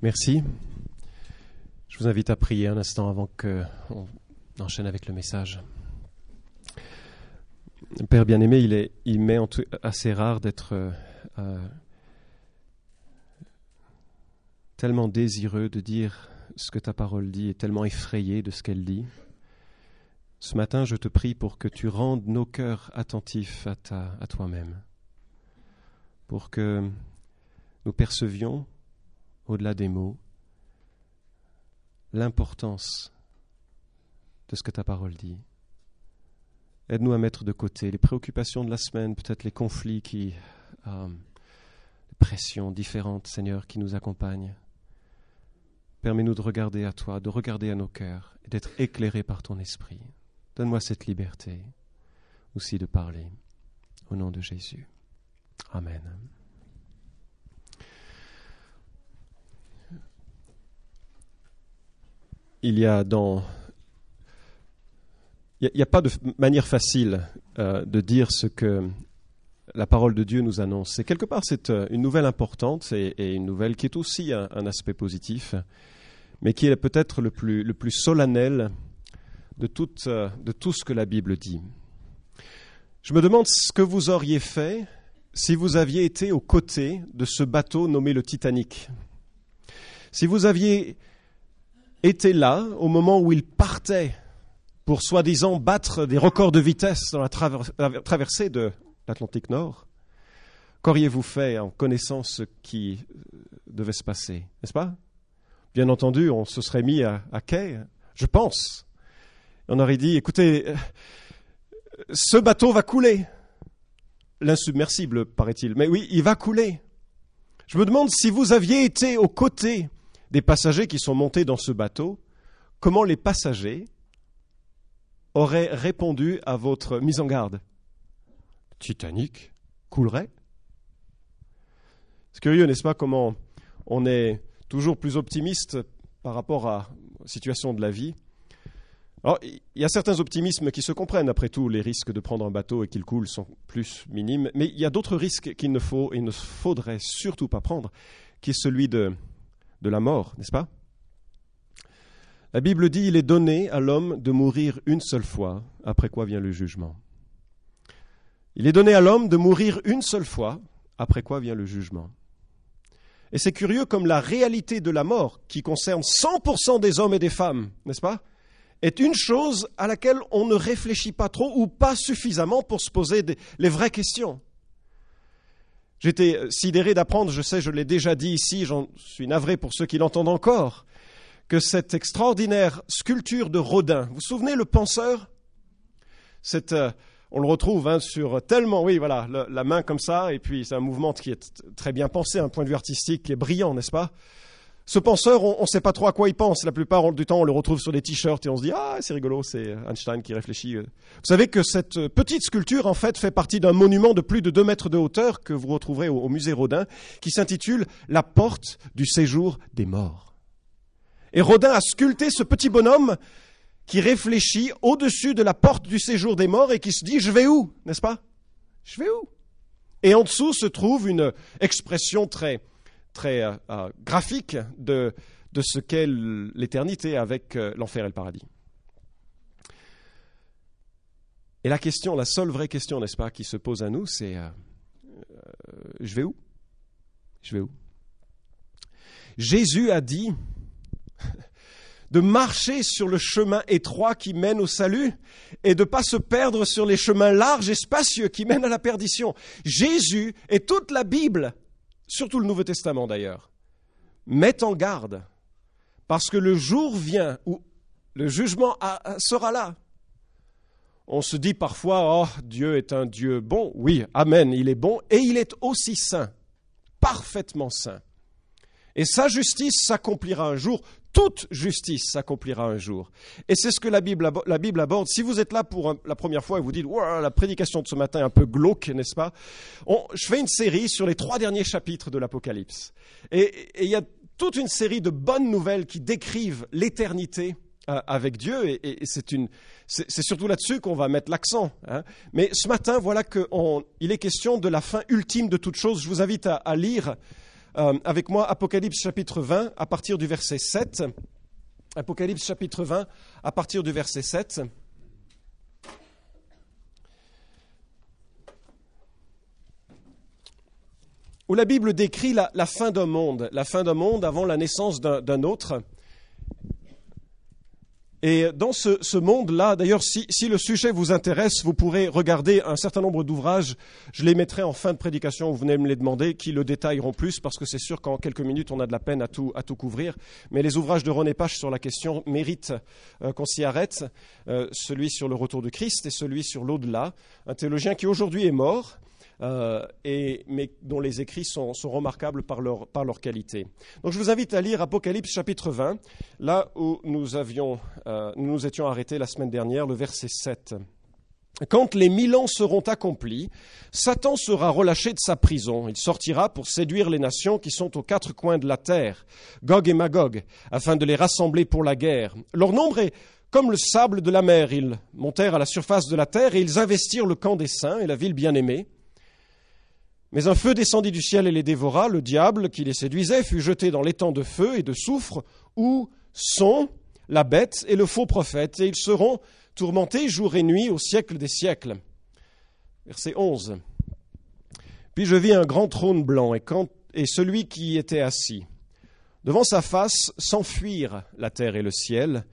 Merci. Je vous invite à prier un instant avant qu'on enchaîne avec le message. Père bien-aimé, il, est, il m'est assez rare d'être euh, tellement désireux de dire ce que ta parole dit et tellement effrayé de ce qu'elle dit. Ce matin, je te prie pour que tu rendes nos cœurs attentifs à, toi-même, pour que nous percevions au-delà des mots, l'importance de ce que ta parole dit. Aide-nous à mettre de côté les préoccupations de la semaine, peut-être les conflits qui, euh, les pressions différentes, Seigneur, qui nous accompagnent. Permets-nous de regarder à toi, de regarder à nos cœurs et d'être éclairés par ton esprit. Donne-moi cette liberté aussi de parler. Au nom de Jésus. Amen. Il y a dans il n'y a, pas de manière facile euh, de dire ce que la parole de Dieu nous annonce. Et quelque part, c'est euh, une nouvelle importante et, une nouvelle qui est aussi un, aspect positif, mais qui est peut-être le plus, le plus solennel de euh, de tout ce que la Bible dit. Je me demande ce que vous auriez fait si vous aviez été aux côtés de ce bateau nommé le Titanic. Si vous aviez était là au moment où il partait pour soi-disant battre des records de vitesse dans la, traversée de l'Atlantique Nord, qu'auriez-vous fait en connaissant ce qui euh, devait se passer N'est-ce pas? Bien entendu, on se serait mis à, quai, je pense. On aurait dit, écoutez, euh, ce bateau va couler. L'insubmersible, paraît-il. Mais oui, il va couler. Je me demande si vous aviez été aux côtés des passagers qui sont montés dans ce bateau, comment les passagers auraient répondu à votre mise en garde? Titanic. Coulerait C'est curieux, n'est-ce pas, comment on est toujours plus optimiste par rapport à la situation de la vie. Alors, il y a certains optimismes qui se comprennent, après tout, les risques de prendre un bateau et qu'il coule sont plus minimes, mais il y a d'autres risques qu'il ne faut et ne faudrait surtout pas prendre, qui est celui de de la mort, n'est-ce pas? La Bible dit il est donné à l'homme de mourir une seule fois, après quoi vient le jugement? Il est donné à l'homme de mourir une seule fois, après quoi vient le jugement? Et c'est curieux comme la réalité de la mort, qui concerne 100% des hommes et des femmes, n'est-ce pas, est une chose à laquelle on ne réfléchit pas trop ou pas suffisamment pour se poser les vraies questions. J'étais euh, sidéré d'apprendre, je sais, je l'ai déjà dit ici, j'en suis navré pour ceux qui l'entendent encore, que cette extraordinaire sculpture de Rodin, vous vous souvenez le penseur? Euh, On le retrouve hein, sur tellement, oui, voilà, la main comme ça, et puis c'est un mouvement qui est très bien pensé, un point de vue artistique qui est brillant, n'est-ce pas? Ce penseur, on ne sait pas trop à quoi il pense. La plupart du temps, on le retrouve sur des t-shirts et on se dit ah c'est rigolo, c'est Einstein qui réfléchit. Vous savez que cette petite sculpture en fait fait partie d'un monument de plus de 2 mètres de hauteur que vous retrouverez au, musée Rodin, qui s'intitule La porte du séjour des morts. Et Rodin a sculpté ce petit bonhomme qui réfléchit au-dessus de la porte du séjour des morts et qui se dit je vais où, n'est-ce pas? Je vais où? Et en dessous se trouve une expression très très euh, euh, graphique de, de ce qu'est l'éternité avec euh, l'enfer et le paradis. Et la question, la seule vraie question, n'est-ce pas, qui se pose à nous, c'est je vais où? Je vais où? Jésus a dit de marcher sur le chemin étroit qui mène au salut et de ne pas se perdre sur les chemins larges et spacieux qui mènent à la perdition. Jésus et toute la Bible surtout le Nouveau Testament d'ailleurs, met en garde, parce que le jour vient où le jugement sera là. On se dit parfois, oh, Dieu est un Dieu bon. Oui, Amen, il est bon, et il est aussi saint, parfaitement saint. Et sa justice s'accomplira un jour, toute justice s'accomplira un jour. Et c'est ce que la Bible, aborde. Si vous êtes là pour la première fois et vous dites, la prédication de ce matin est un peu glauque, n'est-ce pas? Je fais une série sur les trois derniers chapitres de l'Apocalypse. Et il y a toute une série de bonnes nouvelles qui décrivent l'éternité euh, avec Dieu, et, c'est surtout là-dessus qu'on va mettre l'accent. Hein. Mais ce matin, voilà qu'il est question de la fin ultime de toute chose. Je vous invite à, lire euh, avec moi Apocalypse chapitre 20 à partir du verset 7. Apocalypse chapitre 20 à partir du verset 7. où la Bible décrit la, la fin d'un monde, la fin d'un monde avant la naissance d'un autre. Et dans ce, monde-là, d'ailleurs, si, le sujet vous intéresse, vous pourrez regarder un certain nombre d'ouvrages. Je les mettrai en fin de prédication, vous venez me les demander, qui le détailleront plus, parce que c'est sûr qu'en quelques minutes, on a de la peine à tout, couvrir. Mais les ouvrages de René Pache sur la question méritent euh, qu'on s'y arrête. Euh, celui sur le retour de Christ et celui sur l'au-delà. Un théologien qui aujourd'hui est mort, euh, mais dont les écrits sont, remarquables par leur, par leur, qualité. Donc je vous invite à lire Apocalypse chapitre 20, là où nous, avions, euh, nous nous étions arrêtés la semaine dernière, le verset 7. Quand les mille ans seront accomplis, Satan sera relâché de sa prison. Il sortira pour séduire les nations qui sont aux quatre coins de la terre, Gog et Magog, afin de les rassembler pour la guerre. Leur nombre est comme le sable de la mer. Ils montèrent à la surface de la terre et ils investirent le camp des saints et la ville bien-aimée. Mais un feu descendit du ciel et les dévora. Le diable qui les séduisait fut jeté dans l'étang de feu et de soufre où sont la bête et le faux prophète, et ils seront tourmentés jour et nuit au siècle des siècles. Verset 11. Puis je vis un grand trône blanc et, celui qui y était assis. Devant sa face s'enfuirent la terre et le ciel,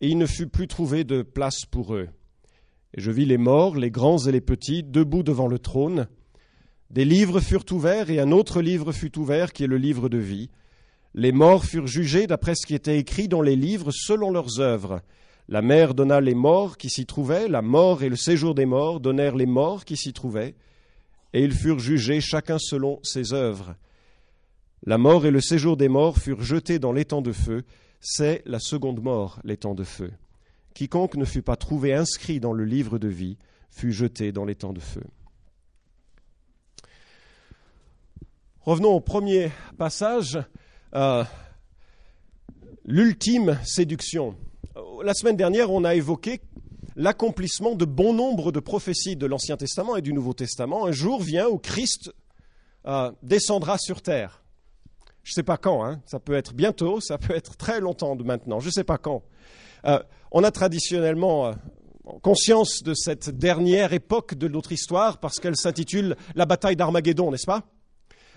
et il ne fut plus trouvé de place pour eux. Et je vis les morts, les grands et les petits, debout devant le trône. Des livres furent ouverts et un autre livre fut ouvert qui est le livre de vie. Les morts furent jugés d'après ce qui était écrit dans les livres selon leurs œuvres. La mer donna les morts qui s'y trouvaient, la mort et le séjour des morts donnèrent les morts qui s'y trouvaient, et ils furent jugés chacun selon ses œuvres. La mort et le séjour des morts furent jetés dans l'étang de feu, c'est la seconde mort, l'étang de feu. Quiconque ne fut pas trouvé inscrit dans le livre de vie fut jeté dans l'étang de feu. Revenons au premier passage, euh, l'ultime séduction. La semaine dernière, on a évoqué l'accomplissement de bon nombre de prophéties de l'Ancien Testament et du Nouveau Testament. Un jour vient où Christ euh, descendra sur terre. Je ne sais pas quand, hein. ça peut être bientôt, ça peut être très longtemps de maintenant, je ne sais pas quand. Euh, on a traditionnellement euh, conscience de cette dernière époque de notre histoire parce qu'elle s'intitule la bataille d'Armageddon, n'est-ce pas?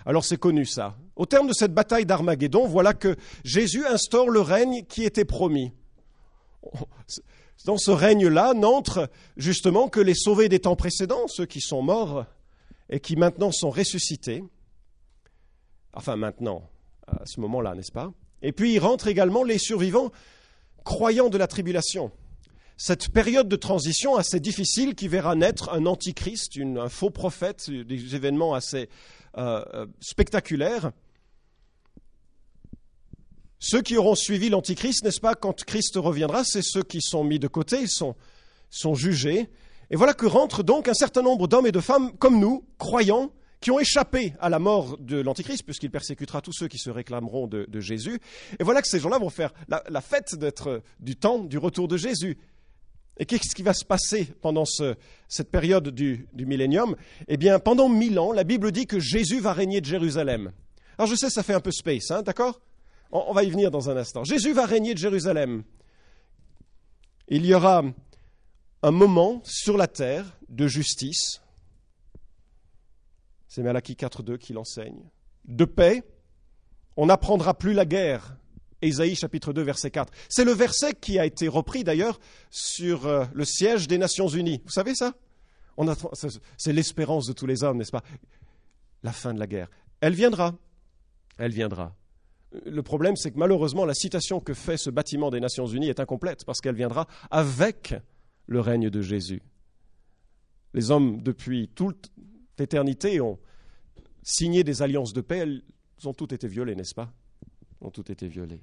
Alors c'est connu ça. Au terme de cette bataille d'Armageddon, voilà que Jésus instaure le règne qui était promis. Dans ce règne-là n'entrent justement que les sauvés des temps précédents, ceux qui sont morts et qui maintenant sont ressuscités. Enfin maintenant, à ce moment-là, n'est-ce pas? Et puis y rentrent également les survivants croyants de la tribulation. Cette période de transition assez difficile qui verra naître un antichrist, un faux prophète, des événements assez euh, euh, spectaculaire. Ceux qui auront suivi l'Antichrist, n'est-ce pas, quand Christ reviendra, c'est ceux qui sont mis de côté, sont, sont jugés. Et voilà que rentrent donc un certain nombre d'hommes et de femmes comme nous, croyants, qui ont échappé à la mort de l'Antichrist, puisqu'il persécutera tous ceux qui se réclameront de, Jésus. Et voilà que ces gens-là vont faire la, la fête d'être du temps du retour de Jésus. Et qu'est-ce qui va se passer pendant cette période du, millénium? Eh bien, pendant mille ans, la Bible dit que Jésus va régner de Jérusalem. Alors je sais, ça fait un peu space, hein, d'accord? On, on va y venir dans un instant. Jésus va régner de Jérusalem. Il y aura un moment sur la terre de justice. C'est Malachie 4.2 qui l'enseigne. De paix. On n'apprendra plus la guerre Ésaïe chapitre 2 verset 4. C'est le verset qui a été repris d'ailleurs sur euh, le siège des Nations Unies. Vous savez ça? C'est l'espérance de tous les hommes, n'est-ce pas? La fin de la guerre. Elle viendra. Elle viendra. Le problème, c'est que malheureusement, la citation que fait ce bâtiment des Nations Unies est incomplète parce qu'elle viendra avec le règne de Jésus. Les hommes, depuis toute l'éternité, ont signé des alliances de paix. Elles ont toutes été violées, n'est-ce pas? Ont toutes été violées.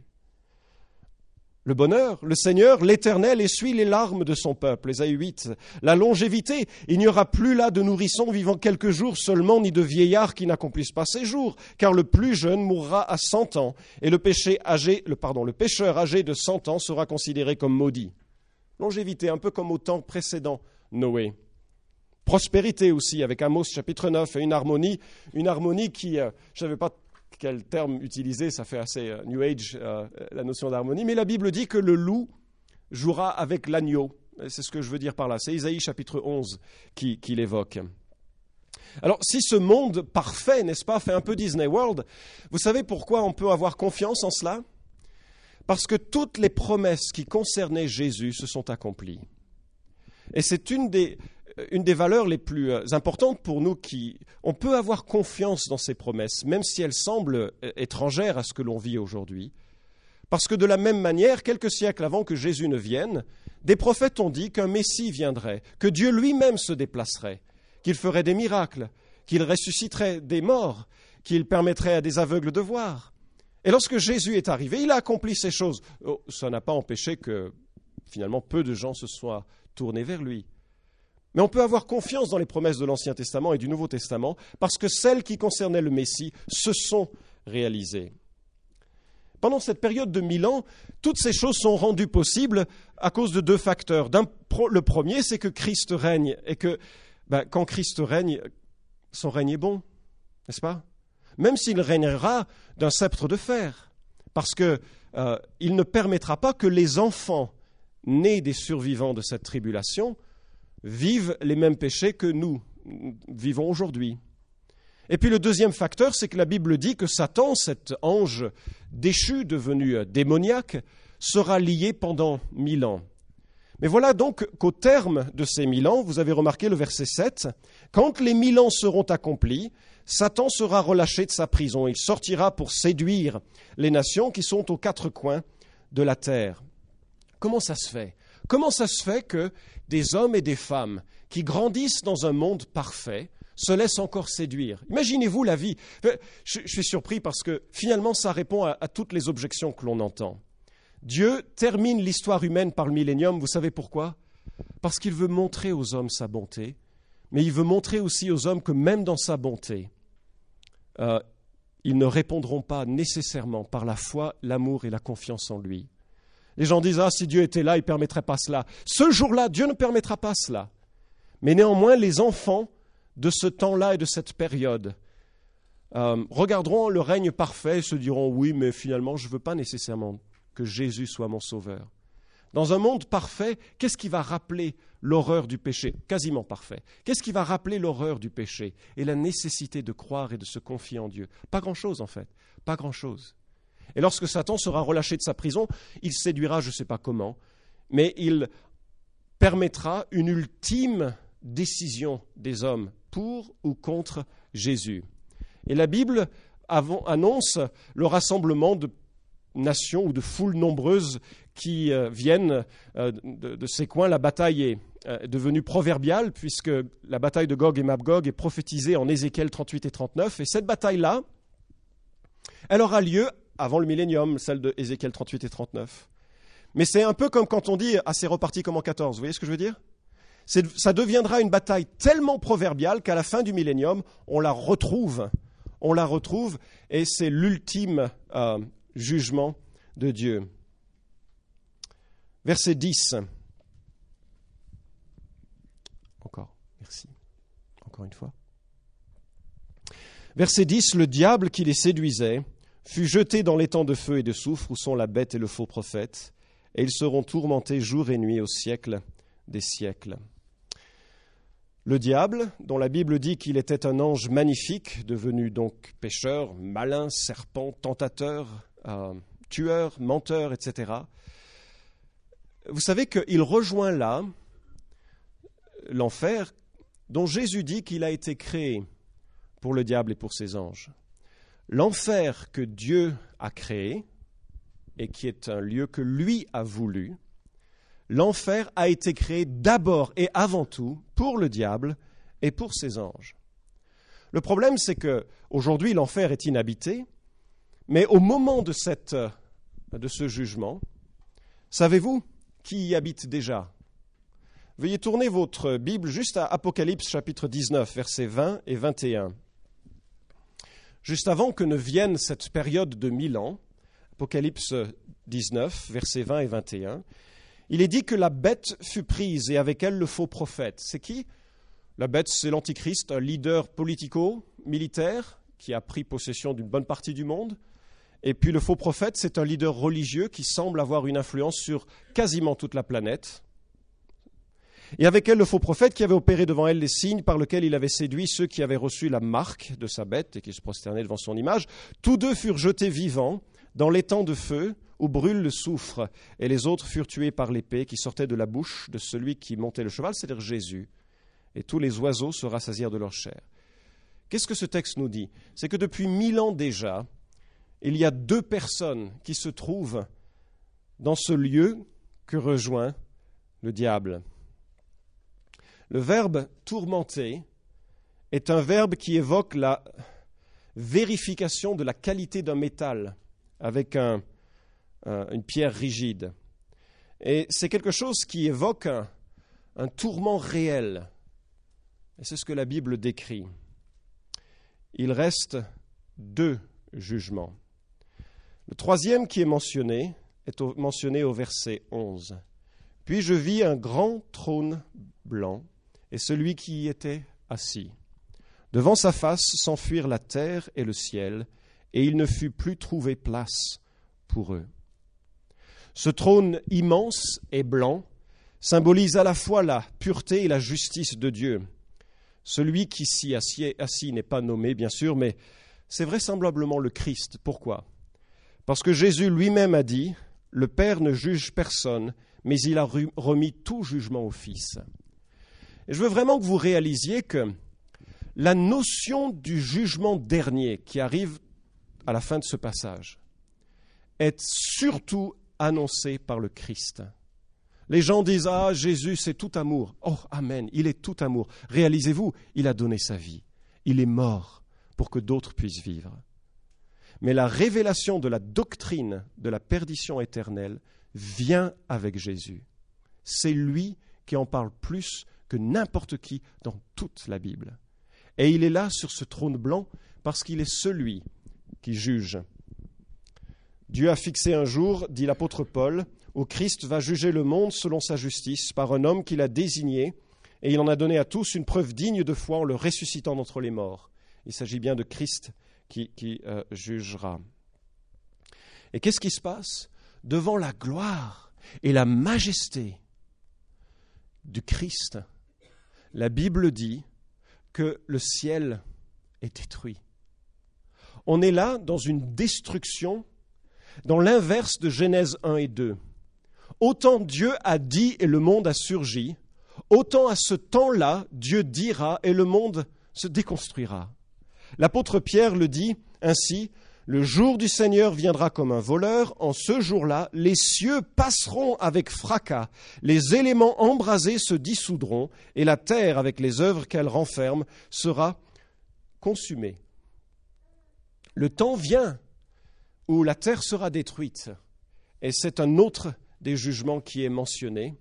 Le bonheur, le Seigneur, l'Éternel essuie les larmes de son peuple. Ésaïe 8. La longévité, il n'y aura plus là de nourrissons vivant quelques jours seulement, ni de vieillards qui n'accomplissent pas ses jours, car le plus jeune mourra à cent ans, et le, péché âgé, le, pardon, le pécheur âgé de cent ans sera considéré comme maudit. Longévité, un peu comme au temps précédent, Noé. Prospérité aussi, avec Amos chapitre 9, et une harmonie, une harmonie qui, euh, je n'avais pas quel terme utiliser, ça fait assez euh, New Age, euh, la notion d'harmonie, mais la Bible dit que le loup jouera avec l'agneau. C'est ce que je veux dire par là. C'est Isaïe chapitre 11 qui, qui l'évoque. Alors, si ce monde parfait, n'est-ce pas, fait un peu Disney World, vous savez pourquoi on peut avoir confiance en cela? Parce que toutes les promesses qui concernaient Jésus se sont accomplies. Et c'est une des, une des valeurs les plus euh, importantes pour nous qui on peut avoir confiance dans ces promesses, même si elles semblent euh, étrangères à ce que l'on vit aujourd'hui. Parce que de la même manière, quelques siècles avant que Jésus ne vienne, des prophètes ont dit qu'un Messie viendrait, que Dieu lui-même se déplacerait, qu'il ferait des miracles, qu'il ressusciterait des morts, qu'il permettrait à des aveugles de voir. Et lorsque Jésus est arrivé, il a accompli ces choses. Oh, ça n'a pas empêché que finalement peu de gens se soient tournés vers lui. Mais on peut avoir confiance dans les promesses de l'Ancien Testament et du Nouveau Testament parce que celles qui concernaient le Messie se sont réalisées. Pendant cette période de mille ans, toutes ces choses sont rendues possibles à cause de deux facteurs. Le premier, c'est que Christ règne et que ben, quand Christ règne, son règne est bon, n'est-ce pas? Même s'il régnera d'un sceptre de fer, parce qu'il euh, ne permettra pas que les enfants nés des survivants de cette tribulation vivent les mêmes péchés que nous vivons aujourd'hui. Et puis le deuxième facteur, c'est que la Bible dit que Satan, cet ange déchu, devenu démoniaque, sera lié pendant mille ans. Mais voilà donc qu'au terme de ces mille ans, vous avez remarqué le verset 7, quand les mille ans seront accomplis, Satan sera relâché de sa prison. Il sortira pour séduire les nations qui sont aux quatre coins de la terre. Comment ça se fait? Comment ça se fait que des hommes et des femmes qui grandissent dans un monde parfait se laissent encore séduire? Imaginez-vous la vie. Je, suis surpris parce que finalement ça répond à, à toutes les objections que l'on entend. Dieu termine l'histoire humaine par le millénium, vous savez pourquoi? Parce qu'il veut montrer aux hommes sa bonté, mais il veut montrer aussi aux hommes que même dans sa bonté, euh, ils ne répondront pas nécessairement par la foi, l'amour et la confiance en lui. Les gens disent, ah, si Dieu était là, il ne permettrait pas cela. Ce jour-là, Dieu ne permettra pas cela. Mais néanmoins, les enfants de ce temps-là et de cette période euh, regarderont le règne parfait et se diront, oui, mais finalement, je ne veux pas nécessairement que Jésus soit mon sauveur. Dans un monde parfait, qu'est-ce qui va rappeler l'horreur du péché? Quasiment parfait. Qu'est-ce qui va rappeler l'horreur du péché? Et la nécessité de croire et de se confier en Dieu Pas grand-chose en fait, pas grand-chose. Et lorsque Satan sera relâché de sa prison, il séduira, je ne sais pas comment, mais il permettra une ultime décision des hommes pour ou contre Jésus. Et la Bible annonce le rassemblement de nations ou de foules nombreuses qui euh, viennent euh, de, ces coins. La bataille est euh, devenue proverbiale puisque la bataille de Gog et Magog est prophétisée en Ézéchiel 38 et 39. Et cette bataille-là, elle aura lieu avant le millénium, celle de Ézéchiel 38 et 39. Mais c'est un peu comme quand on dit ah, c'est reparti comme en 14. Vous voyez ce que je veux dire? Ça deviendra une bataille tellement proverbiale qu'à la fin du millénium, on la retrouve. On la retrouve et c'est l'ultime euh, jugement de Dieu. Verset 10. Encore, merci. Encore une fois. Verset 10, le diable qui les séduisait fut jeté dans temps de feu et de soufre où sont la bête et le faux prophète, et ils seront tourmentés jour et nuit au siècle des siècles. Le diable, dont la Bible dit qu'il était un ange magnifique, devenu donc pécheur, malin, serpent, tentateur, euh, tueur, menteur, etc., vous savez qu'il rejoint là l'enfer dont Jésus dit qu'il a été créé pour le diable et pour ses anges. L'enfer que Dieu a créé, et qui est un lieu que lui a voulu, l'enfer a été créé d'abord et avant tout pour le diable et pour ses anges. Le problème, c'est que aujourd'hui l'enfer est inhabité, mais au moment de, de ce jugement, savez-vous qui y habite déjà? Veuillez tourner votre Bible juste à Apocalypse chapitre 19, versets 20 et 21 juste avant que ne vienne cette période de mille ans, Apocalypse 19, versets 20 et 21, il est dit que la bête fut prise et avec elle le faux prophète. C'est qui? La bête, c'est l'Antichrist, un leader politico-militaire qui a pris possession d'une bonne partie du monde. Et puis le faux prophète, c'est un leader religieux qui semble avoir une influence sur quasiment toute la planète. Et avec elle, le faux prophète qui avait opéré devant elle les signes par lesquels il avait séduit ceux qui avaient reçu la marque de sa bête et qui se prosternaient devant son image. Tous deux furent jetés vivants dans l'étang de feu où brûle le soufre, et les autres furent tués par l'épée qui sortait de la bouche de celui qui montait le cheval, c'est-à-dire Jésus. Et tous les oiseaux se rassasièrent de leur chair. Qu'est-ce que ce texte nous dit? C'est que depuis mille ans déjà, il y a deux personnes qui se trouvent dans ce lieu que rejoint le diable. Le verbe tourmenter est un verbe qui évoque la vérification de la qualité d'un métal avec une pierre rigide. Et c'est quelque chose qui évoque un tourment réel. Et c'est ce que la Bible décrit. Il reste deux jugements. Le troisième qui est mentionné est mentionné au verset 11. Puis je vis un grand trône blanc et celui qui y était assis. Devant sa face s'enfuirent la terre et le ciel, et il ne fut plus trouvé place pour eux. Ce trône immense et blanc symbolise à la fois la pureté et la justice de Dieu. Celui qui s'y assied assis n'est pas nommé, bien sûr, mais c'est vraisemblablement le Christ. Pourquoi? Parce que Jésus lui-même a dit, Le Père ne juge personne, mais il a remis tout jugement au Fils. Et je veux vraiment que vous réalisiez que la notion du jugement dernier qui arrive à la fin de ce passage est surtout annoncée par le Christ. Les gens disent Ah, Jésus, c'est tout amour. Oh, Amen, il est tout amour. Réalisez-vous, il a donné sa vie. Il est mort pour que d'autres puissent vivre. Mais la révélation de la doctrine de la perdition éternelle vient avec Jésus. C'est lui qui en parle plus n'importe qui dans toute la Bible. Et il est là sur ce trône blanc parce qu'il est celui qui juge. Dieu a fixé un jour, dit l'apôtre Paul, où Christ va juger le monde selon sa justice par un homme qu'il a désigné, et il en a donné à tous une preuve digne de foi en le ressuscitant d'entre les morts. Il s'agit bien de Christ qui, euh, jugera. Et qu'est-ce qui se passe? Devant la gloire et la majesté du Christ, la Bible dit que le ciel est détruit. On est là dans une destruction, dans l'inverse de Genèse 1 et 2. Autant Dieu a dit et le monde a surgi, autant à ce temps-là, Dieu dira et le monde se déconstruira. L'apôtre Pierre le dit ainsi, le jour du Seigneur viendra comme un voleur. En ce jour-là, les cieux passeront avec fracas, les éléments embrasés se dissoudront, et la terre, avec les œuvres qu'elle renferme, sera consumée. Le temps vient où la terre sera détruite, et c'est un autre des jugements qui est mentionné.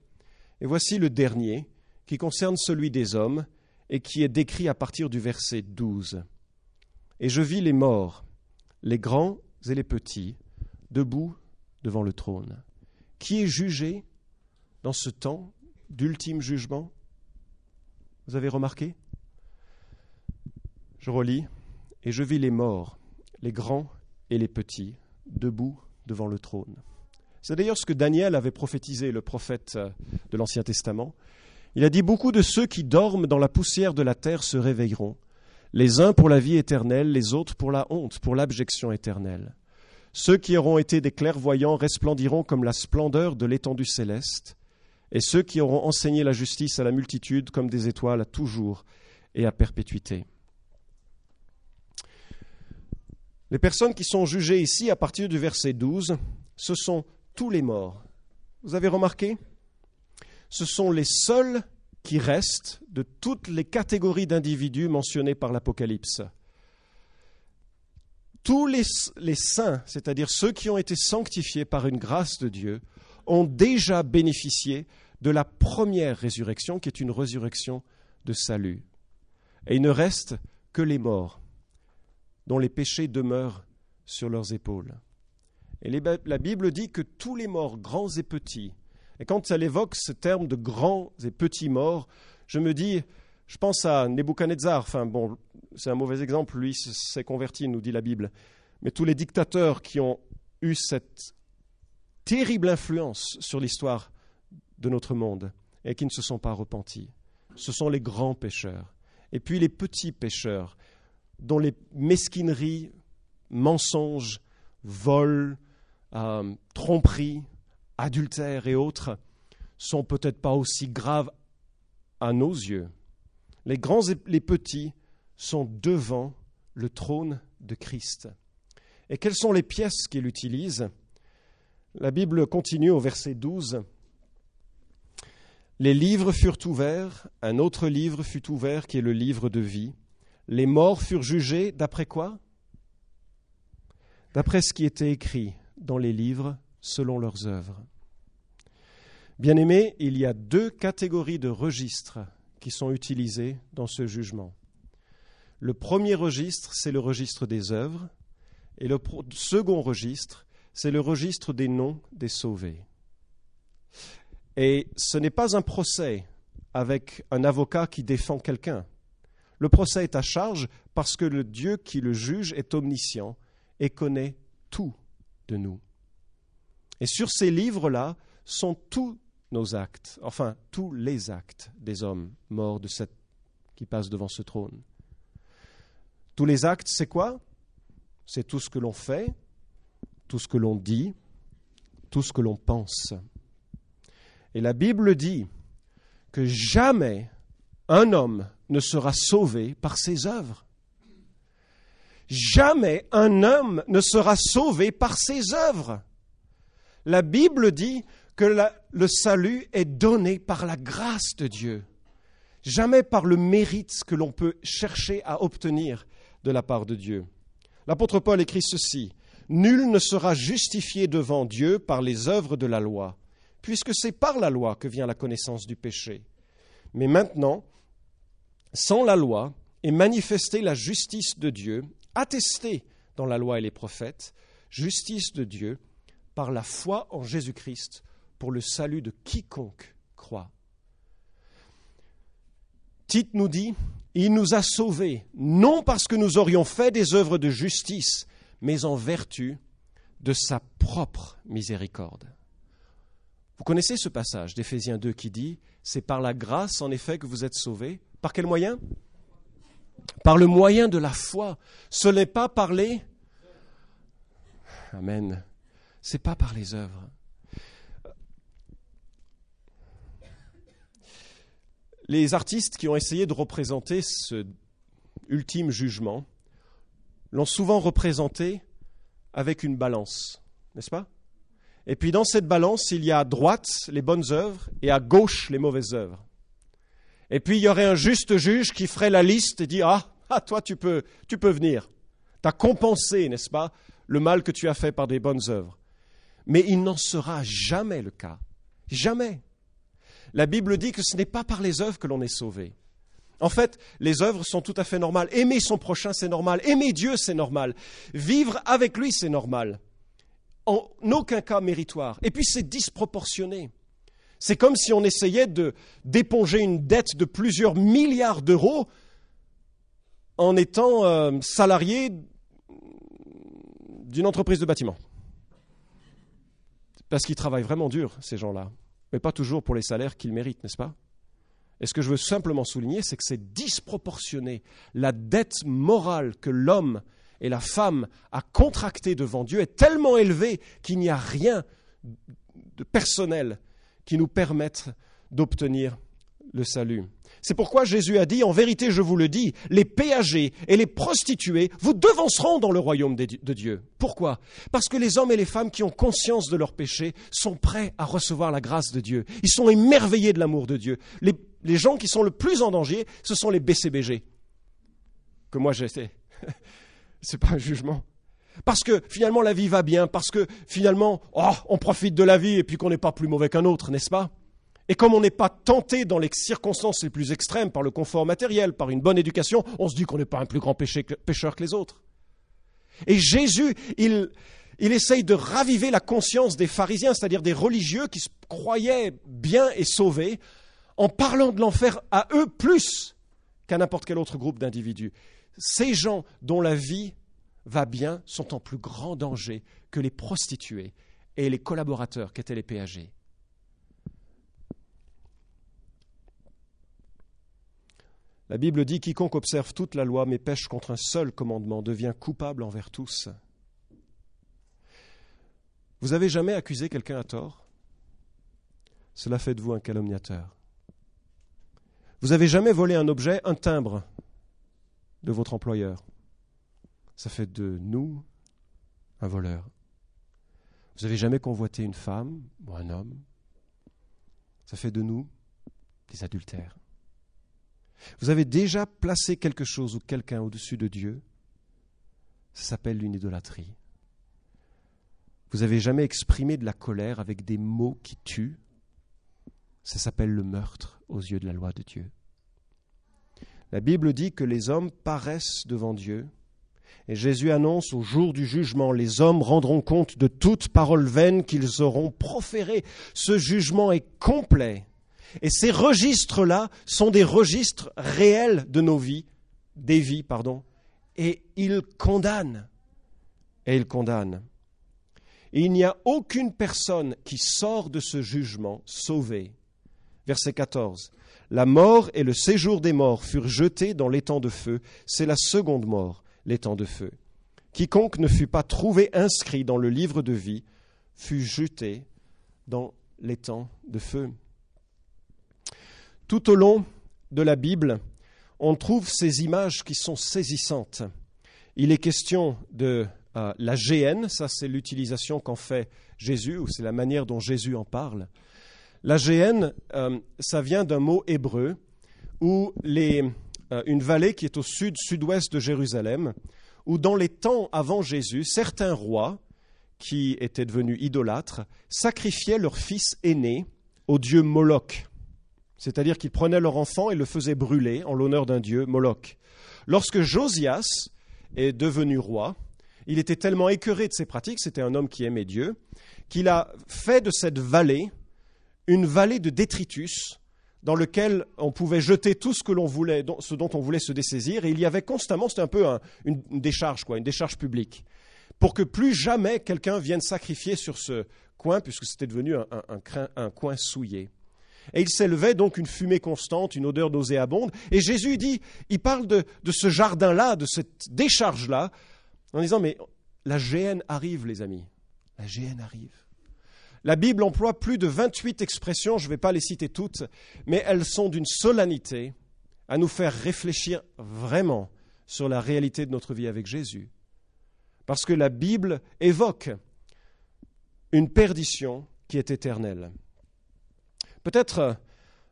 Et voici le dernier, qui concerne celui des hommes, et qui est décrit à partir du verset 12. Et je vis les morts les grands et les petits, debout devant le trône. Qui est jugé dans ce temps d'ultime jugement? Vous avez remarqué? Je relis, et je vis les morts, les grands et les petits, debout devant le trône. C'est d'ailleurs ce que Daniel avait prophétisé, le prophète de l'Ancien Testament. Il a dit Beaucoup de ceux qui dorment dans la poussière de la terre se réveilleront les uns pour la vie éternelle, les autres pour la honte, pour l'abjection éternelle. Ceux qui auront été des clairvoyants resplendiront comme la splendeur de l'étendue céleste, et ceux qui auront enseigné la justice à la multitude comme des étoiles à toujours et à perpétuité. Les personnes qui sont jugées ici à partir du verset 12, ce sont tous les morts. Vous avez remarqué? Ce sont les seuls qui restent de toutes les catégories d'individus mentionnées par l'Apocalypse. Tous les, les saints, c'est-à-dire ceux qui ont été sanctifiés par une grâce de Dieu, ont déjà bénéficié de la première résurrection, qui est une résurrection de salut. Et il ne reste que les morts, dont les péchés demeurent sur leurs épaules. Et la Bible dit que tous les morts, grands et petits, et quand elle évoque ce terme de grands et petits morts, je me dis, Je pense à Nebuchadnezzar, enfin bon, c'est un mauvais exemple, lui s'est converti, nous dit la Bible. Mais tous les dictateurs qui ont eu cette terrible influence sur l'histoire de notre monde et qui ne se sont pas repentis, ce sont les grands pécheurs. Et puis les petits pécheurs, dont les mesquineries, mensonges, vols, euh, tromperies, adultères et autres sont peut-être pas aussi graves à nos yeux. Les grands et les petits sont devant le trône de Christ. Et quelles sont les pièces qu'il utilise? La Bible continue au verset 12. Les livres furent ouverts, un autre livre fut ouvert qui est le livre de vie. Les morts furent jugés d'après quoi? D'après ce qui était écrit dans les livres selon leurs œuvres. Bien-aimés, il y a deux catégories de registres qui sont utilisés dans ce jugement. Le premier registre, c'est le registre des œuvres, et le second registre, c'est le registre des noms des sauvés. Et ce n'est pas un procès avec un avocat qui défend quelqu'un. Le procès est à charge parce que le Dieu qui le juge est omniscient et connaît tout de nous. Et sur ces livres-là sont tous nos actes, enfin tous les actes des hommes morts de cette qui passent devant ce trône. Tous les actes, c'est quoi? C'est tout ce que l'on fait, tout ce que l'on dit, tout ce que l'on pense. Et la Bible dit que jamais un homme ne sera sauvé par ses œuvres. Jamais un homme ne sera sauvé par ses œuvres. La Bible dit que le salut est donné par la grâce de Dieu, jamais par le mérite que l'on peut chercher à obtenir de la part de Dieu. L'apôtre Paul écrit ceci Nul ne sera justifié devant Dieu par les œuvres de la loi, puisque c'est par la loi que vient la connaissance du péché. Mais maintenant, sans la loi, est manifestée la justice de Dieu, attestée dans la loi et les prophètes, justice de Dieu par la foi en Jésus-Christ pour le salut de quiconque croit. Tite nous dit, il nous a sauvés, non parce que nous aurions fait des œuvres de justice, mais en vertu de sa propre miséricorde. Vous connaissez ce passage d'Éphésiens 2 qui dit, c'est par la grâce en effet que vous êtes sauvés. Par quel moyen? Par le moyen de la foi. Ce n'est pas par les... Amen. Pas par les œuvres. Les artistes qui ont essayé de représenter ce ultime jugement l'ont souvent représenté avec une balance, n'est-ce pas? Et puis dans cette balance, il y a à droite les bonnes œuvres et à gauche les mauvaises œuvres. Et puis il y aurait un juste juge qui ferait la liste et dit ah, ah toi tu peux tu peux venir. Tu as compensé, n'est-ce pas, le mal que tu as fait par des bonnes œuvres. Mais il n'en sera jamais le cas. Jamais. La Bible dit que ce n'est pas par les œuvres que l'on est sauvé. En fait, les œuvres sont tout à fait normales. Aimer son prochain, c'est normal. Aimer Dieu, c'est normal. Vivre avec lui, c'est normal. En aucun cas méritoire. Et puis, c'est disproportionné. C'est comme si on essayait de d'éponger une dette de plusieurs milliards d'euros en étant euh, salarié d'une entreprise de bâtiment. Parce qu'ils travaillent vraiment dur, ces gens-là mais pas toujours pour les salaires qu'ils méritent, n'est-ce pas? Et ce que je veux simplement souligner, c'est que c'est disproportionné. La dette morale que l'homme et la femme a contractée devant Dieu est tellement élevée qu'il n'y a rien de personnel qui nous permette d'obtenir le salut. C'est pourquoi Jésus a dit, en vérité je vous le dis, les péagers et les prostituées vous devanceront dans le royaume de Dieu. Pourquoi? Parce que les hommes et les femmes qui ont conscience de leur péché sont prêts à recevoir la grâce de Dieu. Ils sont émerveillés de l'amour de Dieu. Les, gens qui sont le plus en danger, ce sont les BCBG. Que moi j'étais. C'est pas un jugement. Parce que finalement la vie va bien, parce que finalement, oh, on profite de la vie et puis qu'on n'est pas plus mauvais qu'un autre, n'est-ce pas? Et comme on n'est pas tenté dans les circonstances les plus extrêmes par le confort matériel, par une bonne éducation, on se dit qu'on n'est pas un plus grand pécheur que les autres. Et Jésus, il, il essaye de raviver la conscience des pharisiens, c'est-à-dire des religieux qui se croyaient bien et sauvés, en parlant de l'enfer à eux plus qu'à n'importe quel autre groupe d'individus. Ces gens dont la vie va bien sont en plus grand danger que les prostituées et les collaborateurs qu'étaient les péagers. La Bible dit Quiconque observe toute la loi mais pêche contre un seul commandement devient coupable envers tous. Vous avez jamais accusé quelqu'un à tort? Cela fait de vous un calomniateur. Vous avez jamais volé un objet, un timbre de votre employeur? Ça fait de nous un voleur. Vous avez jamais convoité une femme ou un homme? Ça fait de nous des adultères. Vous avez déjà placé quelque chose ou quelqu'un au-dessus de Dieu Ça s'appelle une idolâtrie. Vous avez jamais exprimé de la colère avec des mots qui tuent Ça s'appelle le meurtre aux yeux de la loi de Dieu. La Bible dit que les hommes paraissent devant Dieu et Jésus annonce au jour du jugement, les hommes rendront compte de toute parole vaine qu'ils auront proférée. Ce jugement est complet. Et ces registres-là sont des registres réels de nos vies, des vies, pardon, et ils condamnent. Et ils condamnent. Il n'y a aucune personne qui sort de ce jugement sauvée. Verset 14. La mort et le séjour des morts furent jetés dans l'étang de feu. C'est la seconde mort, l'étang de feu. Quiconque ne fut pas trouvé inscrit dans le livre de vie fut jeté dans l'étang de feu. Tout au long de la Bible, on trouve ces images qui sont saisissantes. Il est question de euh, la géhenne, ça c'est l'utilisation qu'en fait Jésus, ou c'est la manière dont Jésus en parle. La géhenne, euh, ça vient d'un mot hébreu, où euh, une vallée qui est au sud-sud-ouest de Jérusalem, où dans les temps avant Jésus, certains rois, qui étaient devenus idolâtres, sacrifiaient leur fils aîné au dieu Moloch c'est-à-dire qu'ils prenaient leur enfant et le faisaient brûler en l'honneur d'un dieu, Moloch. Lorsque Josias est devenu roi, il était tellement écœuré de ces pratiques, c'était un homme qui aimait Dieu, qu'il a fait de cette vallée une vallée de détritus dans laquelle on pouvait jeter tout ce que l'on voulait, ce dont on voulait se dessaisir, et il y avait constamment, c'était un peu une, décharge, quoi, une décharge publique, pour que plus jamais quelqu'un vienne sacrifier sur ce coin, puisque c'était devenu un coin souillé. Et il s'élevait donc une fumée constante, une odeur nauséabonde. Et Jésus dit, il parle de, ce jardin-là, de cette décharge-là, en disant, mais la géhenne arrive, les amis. La géhenne arrive. La Bible emploie plus de 28 expressions, je ne vais pas les citer toutes, mais elles sont d'une solennité à nous faire réfléchir vraiment sur la réalité de notre vie avec Jésus. Parce que la Bible évoque une perdition qui est éternelle. Peut-être euh,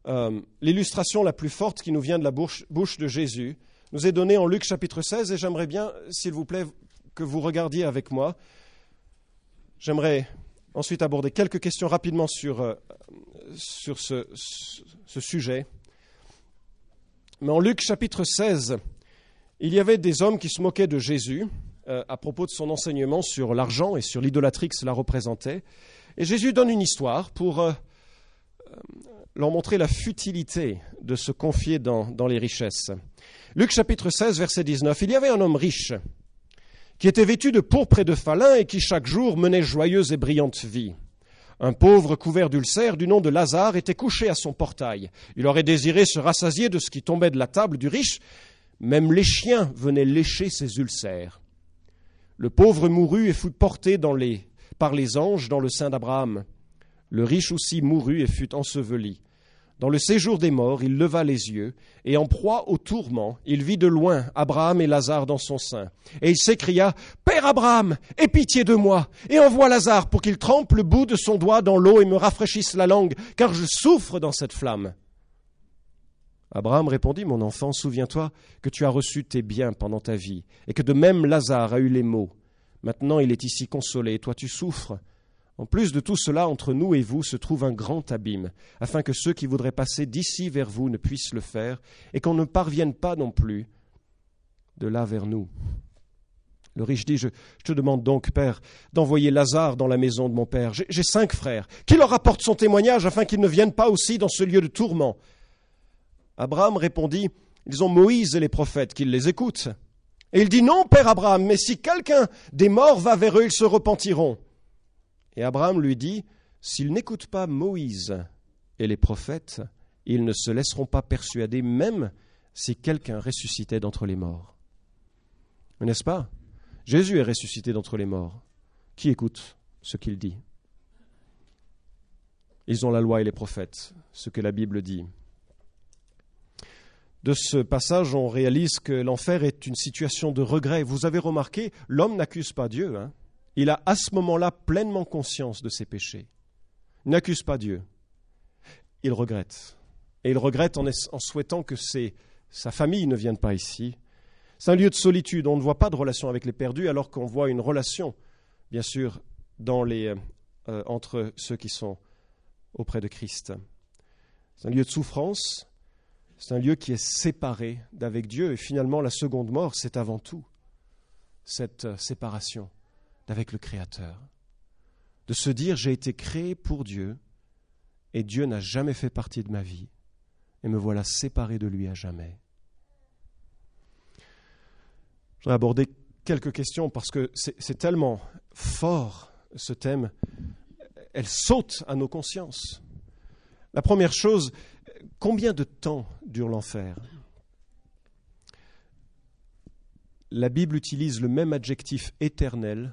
euh, l'illustration la plus forte qui nous vient de la bouche, de Jésus nous est donnée en Luc chapitre 16 et j'aimerais bien, s'il vous plaît, que vous regardiez avec moi. J'aimerais ensuite aborder quelques questions rapidement sur, euh, ce, sujet. Mais en Luc chapitre 16, il y avait des hommes qui se moquaient de Jésus à propos de son enseignement sur l'argent et sur l'idolâtrie que cela représentait. Et Jésus donne une histoire pour leur montrer la futilité de se confier dans, les richesses. Luc chapitre 16, verset 19. Il y avait un homme riche qui était vêtu de pourpre et de falin et qui chaque jour menait joyeuse et brillante vie. Un pauvre couvert d'ulcères du nom de Lazare était couché à son portail. Il aurait désiré se rassasier de ce qui tombait de la table du riche. Même les chiens venaient lécher ses ulcères. Le pauvre mourut et fut porté par les anges dans le sein d'Abraham. Le riche aussi mourut et fut enseveli. Dans le séjour des morts, il leva les yeux, et en proie au tourment, il vit de loin Abraham et Lazare dans son sein. Et il s'écria, Père Abraham, aie pitié de moi, et envoie Lazare pour qu'il trempe le bout de son doigt dans l'eau et me rafraîchisse la langue, car je souffre dans cette flamme. Abraham répondit, Mon enfant, souviens-toi que tu as reçu tes biens pendant ta vie, et que de même Lazare a eu les maux. Maintenant il est ici consolé, et toi tu souffres. En plus de tout cela, entre nous et vous se trouve un grand abîme, afin que ceux qui voudraient passer d'ici vers vous ne puissent le faire, et qu'on ne parvienne pas non plus de là vers nous. Le riche dit, je, te demande donc, Père, d'envoyer Lazare dans la maison de mon Père. J'ai cinq frères. Qui leur apporte son témoignage afin qu'ils ne viennent pas aussi dans ce lieu de tourment? Abraham répondit, Ils ont Moïse et les prophètes qui les écoutent. Et il dit non, Père Abraham, mais si quelqu'un des morts va vers eux, ils se repentiront. Et Abraham lui dit, s'ils n'écoutent pas Moïse et les prophètes, ils ne se laisseront pas persuader, même si quelqu'un ressuscitait d'entre les morts. N'est-ce pas? Jésus est ressuscité d'entre les morts. Qui écoute ce qu'il dit? Ils ont la loi et les prophètes, ce que la Bible dit. De ce passage, on réalise que l'enfer est une situation de regret. Vous avez remarqué, l'homme n'accuse pas Dieu. Hein. Il a à ce moment-là pleinement conscience de ses péchés. N'accuse pas Dieu. Il regrette. Et il regrette en, souhaitant que sa famille ne vienne pas ici. C'est un lieu de solitude. On ne voit pas de relation avec les perdus alors qu'on voit une relation, bien sûr, euh, euh, entre ceux qui sont auprès de Christ. C'est un lieu de souffrance, c'est un lieu qui est séparé d'avec Dieu. Et finalement, la seconde mort, c'est avant tout cette euh, séparation d'avec le Créateur. De se dire, j'ai été créé pour Dieu, et Dieu n'a jamais fait partie de ma vie, et me voilà séparé de lui à jamais. Je voudrais aborder quelques questions parce que c'est tellement fort ce thème, elle saute à nos consciences. La première chose, Combien de temps dure l'enfer? La Bible utilise le même adjectif éternel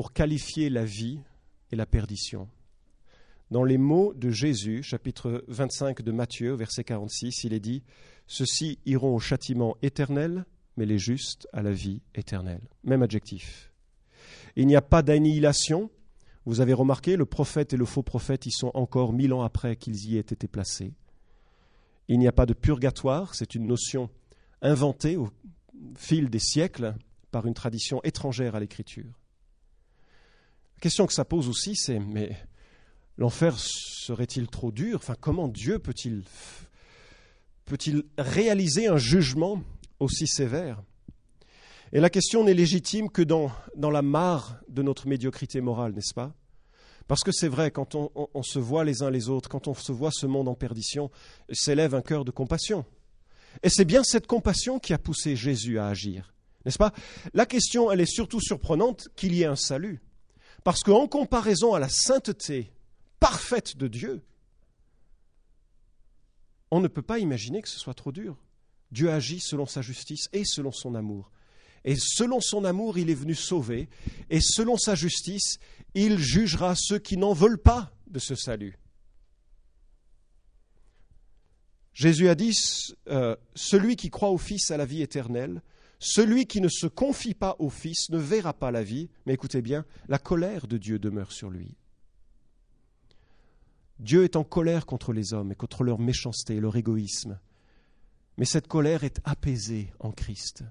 pour qualifier la vie et la perdition. Dans les mots de Jésus, chapitre 25 de Matthieu, verset 46, il est dit Ceux-ci iront au châtiment éternel, mais les justes à la vie éternelle. Même adjectif. Il n'y a pas d'annihilation. Vous avez remarqué, le prophète et le faux prophète y sont encore mille ans après qu'ils y aient été placés. Il n'y a pas de purgatoire, c'est une notion inventée au fil des siècles par une tradition étrangère à l'écriture. La question que ça pose aussi, c'est mais l'enfer serait-il trop dur? Enfin, comment Dieu peut-il peut-il réaliser un jugement aussi sévère? Et la question n'est légitime que dans, dans la mare de notre médiocrité morale, n'est-ce pas? Parce que c'est vrai, quand on, se voit les uns les autres, quand on se voit ce monde en perdition, s'élève un cœur de compassion. Et c'est bien cette compassion qui a poussé Jésus à agir. N'est-ce pas? La question, elle est surtout surprenante qu'il y ait un salut. Parce qu'en comparaison à la sainteté parfaite de Dieu, on ne peut pas imaginer que ce soit trop dur. Dieu agit selon sa justice et selon son amour. Et selon son amour, il est venu sauver. Et selon sa justice, il jugera ceux qui n'en veulent pas de ce salut. Jésus a dit, euh, celui qui croit au Fils a la vie éternelle, celui qui ne se confie pas au Fils ne verra pas la vie, mais écoutez bien, la colère de Dieu demeure sur lui. Dieu est en colère contre les hommes et contre leur méchanceté et leur égoïsme, mais cette colère est apaisée en Christ,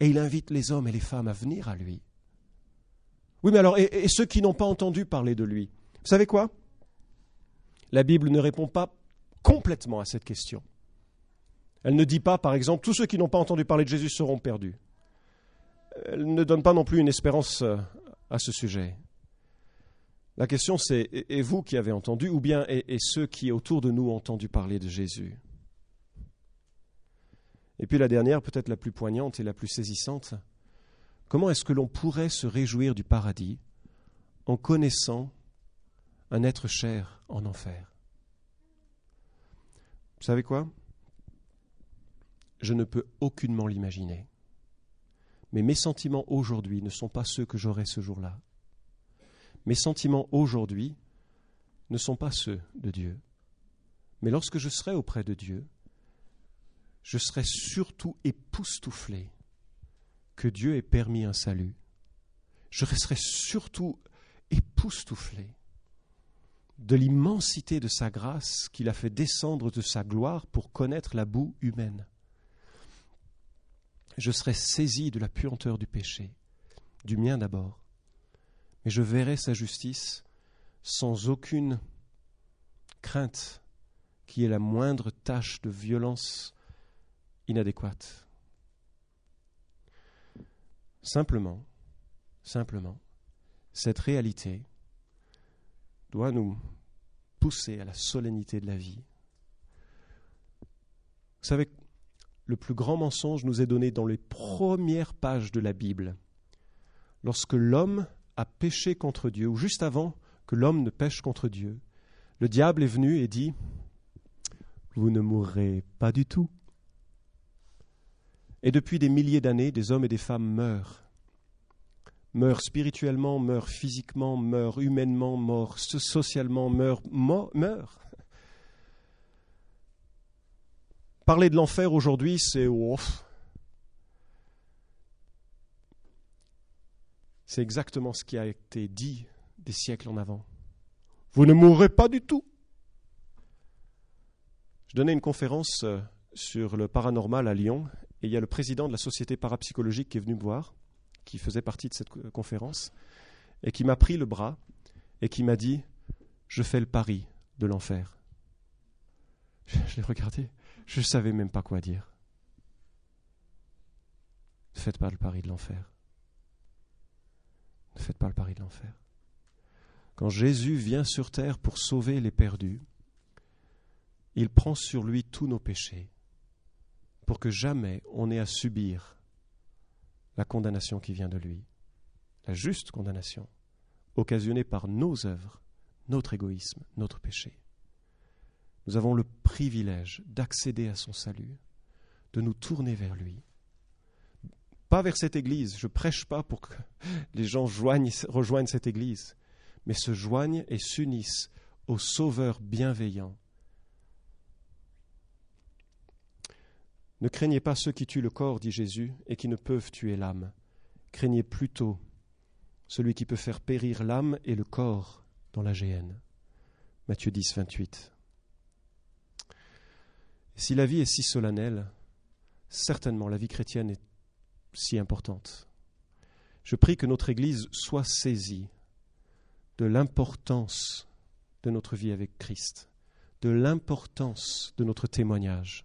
et il invite les hommes et les femmes à venir à lui. Oui, mais alors, et, ceux qui n'ont pas entendu parler de lui Vous savez quoi? La Bible ne répond pas complètement à cette question. Elle ne dit pas, par exemple, tous ceux qui n'ont pas entendu parler de Jésus seront perdus. Elle ne donne pas non plus une espérance euh, à ce sujet. La question c'est, et vous qui avez entendu, ou bien et, ceux qui autour de nous ont entendu parler de Jésus? Et puis la dernière, peut-être la plus poignante et la plus saisissante, Comment est-ce que l'on pourrait se réjouir du paradis en connaissant un être cher en enfer? Vous savez quoi? Je ne peux aucunement l'imaginer. Mais mes sentiments aujourd'hui ne sont pas ceux que j'aurai ce jour-là. Mes sentiments aujourd'hui ne sont pas ceux de Dieu. Mais lorsque je serai auprès de Dieu, je serai surtout époustouflé que Dieu ait permis un salut, je resterai surtout époustouflé de l'immensité de sa grâce qu'il a fait descendre de sa gloire pour connaître la boue humaine. Je serai saisi de la puanteur du péché, du mien d'abord, mais je verrai sa justice sans aucune crainte qui ait la moindre tache de violence inadéquate. Simplement, simplement, cette réalité doit nous pousser à la solennité de la vie. Vous savez, le plus grand mensonge nous est donné dans les premières pages de la Bible. Lorsque l'homme a péché contre Dieu, ou juste avant que l'homme ne pêche contre Dieu, le diable est venu et dit Vous ne mourrez pas du tout. Et depuis des milliers d'années, des hommes et des femmes meurent. Meurent spirituellement, meurent physiquement, meurent humainement, meurent socialement, meurent, meurent. Parler de l'enfer aujourd'hui, c'est. C'est exactement ce qui a été dit des siècles en avant. Vous ne mourrez pas du tout. Je donnais une conférence euh, sur le paranormal à Lyon et il y a le président de la société parapsychologique qui est venu me voir, qui faisait partie de cette conférence, et qui m'a pris le bras et qui m'a dit Je fais le pari de l'enfer. Je l'ai regardé, je ne savais même pas quoi dire. Ne faites pas le pari de l'enfer. Ne faites pas le pari de l'enfer. Quand Jésus vient sur terre pour sauver les perdus, il prend sur lui tous nos péchés pour que jamais on ait à subir la condamnation qui vient de lui, la juste condamnation, occasionnée par nos œuvres, notre égoïsme, notre péché. Nous avons le privilège d'accéder à son salut, de nous tourner vers lui. Pas vers cette Église, je prêche pas pour que les gens rejoignent cette Église, mais se joignent et s'unissent au Sauveur bienveillant. Ne craignez pas ceux qui tuent le corps, dit Jésus, et qui ne peuvent tuer l'âme. Craignez plutôt celui qui peut faire périr l'âme et le corps dans la géhenne. Matthieu 10, 28. Si la vie est si solennelle, certainement la vie chrétienne est si importante. Je prie que notre Église soit saisie de l'importance de notre vie avec Christ, de l'importance de notre témoignage,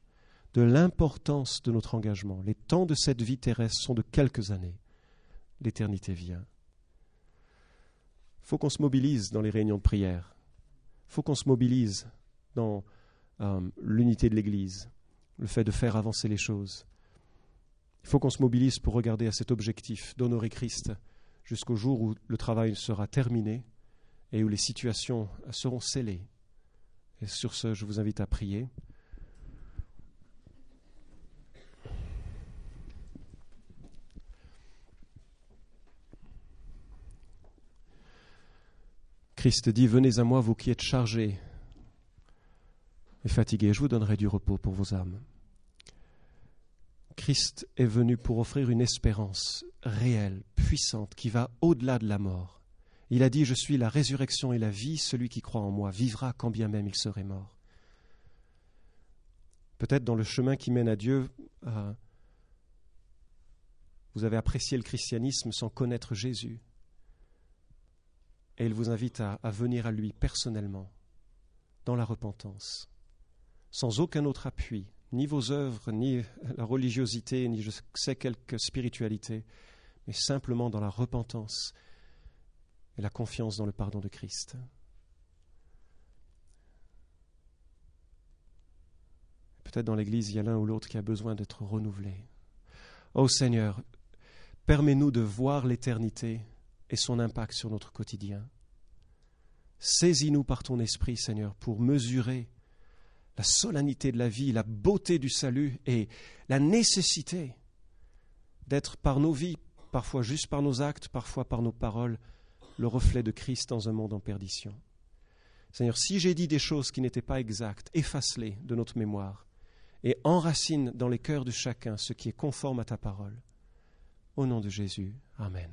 de l'importance de notre engagement. Les temps de cette vie terrestre sont de quelques années. L'éternité vient. Faut qu'on se mobilise dans les réunions de prière. Faut qu'on se mobilise dans euh, l'unité de l'Église, le fait de faire avancer les choses. Il faut qu'on se mobilise pour regarder à cet objectif d'honorer Christ jusqu'au jour où le travail sera terminé et où les situations seront scellées. Et sur ce, je vous invite à prier. Christ dit, Venez à moi, vous qui êtes chargés et fatigués, je vous donnerai du repos pour vos âmes. Christ est venu pour offrir une espérance réelle, puissante, qui va au-delà de la mort. Il a dit, Je suis la résurrection et la vie, celui qui croit en moi vivra quand bien même il serait mort. Peut-être dans le chemin qui mène à Dieu, euh, vous avez apprécié le christianisme sans connaître Jésus. Et il vous invite à venir à lui personnellement, dans la repentance sans aucun autre appui, ni vos œuvres, ni la religiosité, ni je sais quelque spiritualité, mais simplement dans la repentance et la confiance dans le pardon de Christ. Peut-être dans l'Église, il y a l'un ou l'autre qui a besoin d'être renouvelé. Ô Seigneur, permets-nous de voir l'éternité et son impact sur notre quotidien. Saisis-nous par ton esprit, Seigneur, pour mesurer la solennité de la vie, la beauté du salut et la nécessité d'être par nos vies, parfois juste par nos actes, parfois par nos paroles, le reflet de Christ dans un monde en perdition. Seigneur, si j'ai dit des choses qui n'étaient pas exactes, efface-les de notre mémoire et enracine dans les cœurs de chacun ce qui est conforme à ta parole. Au nom de Jésus, Amen.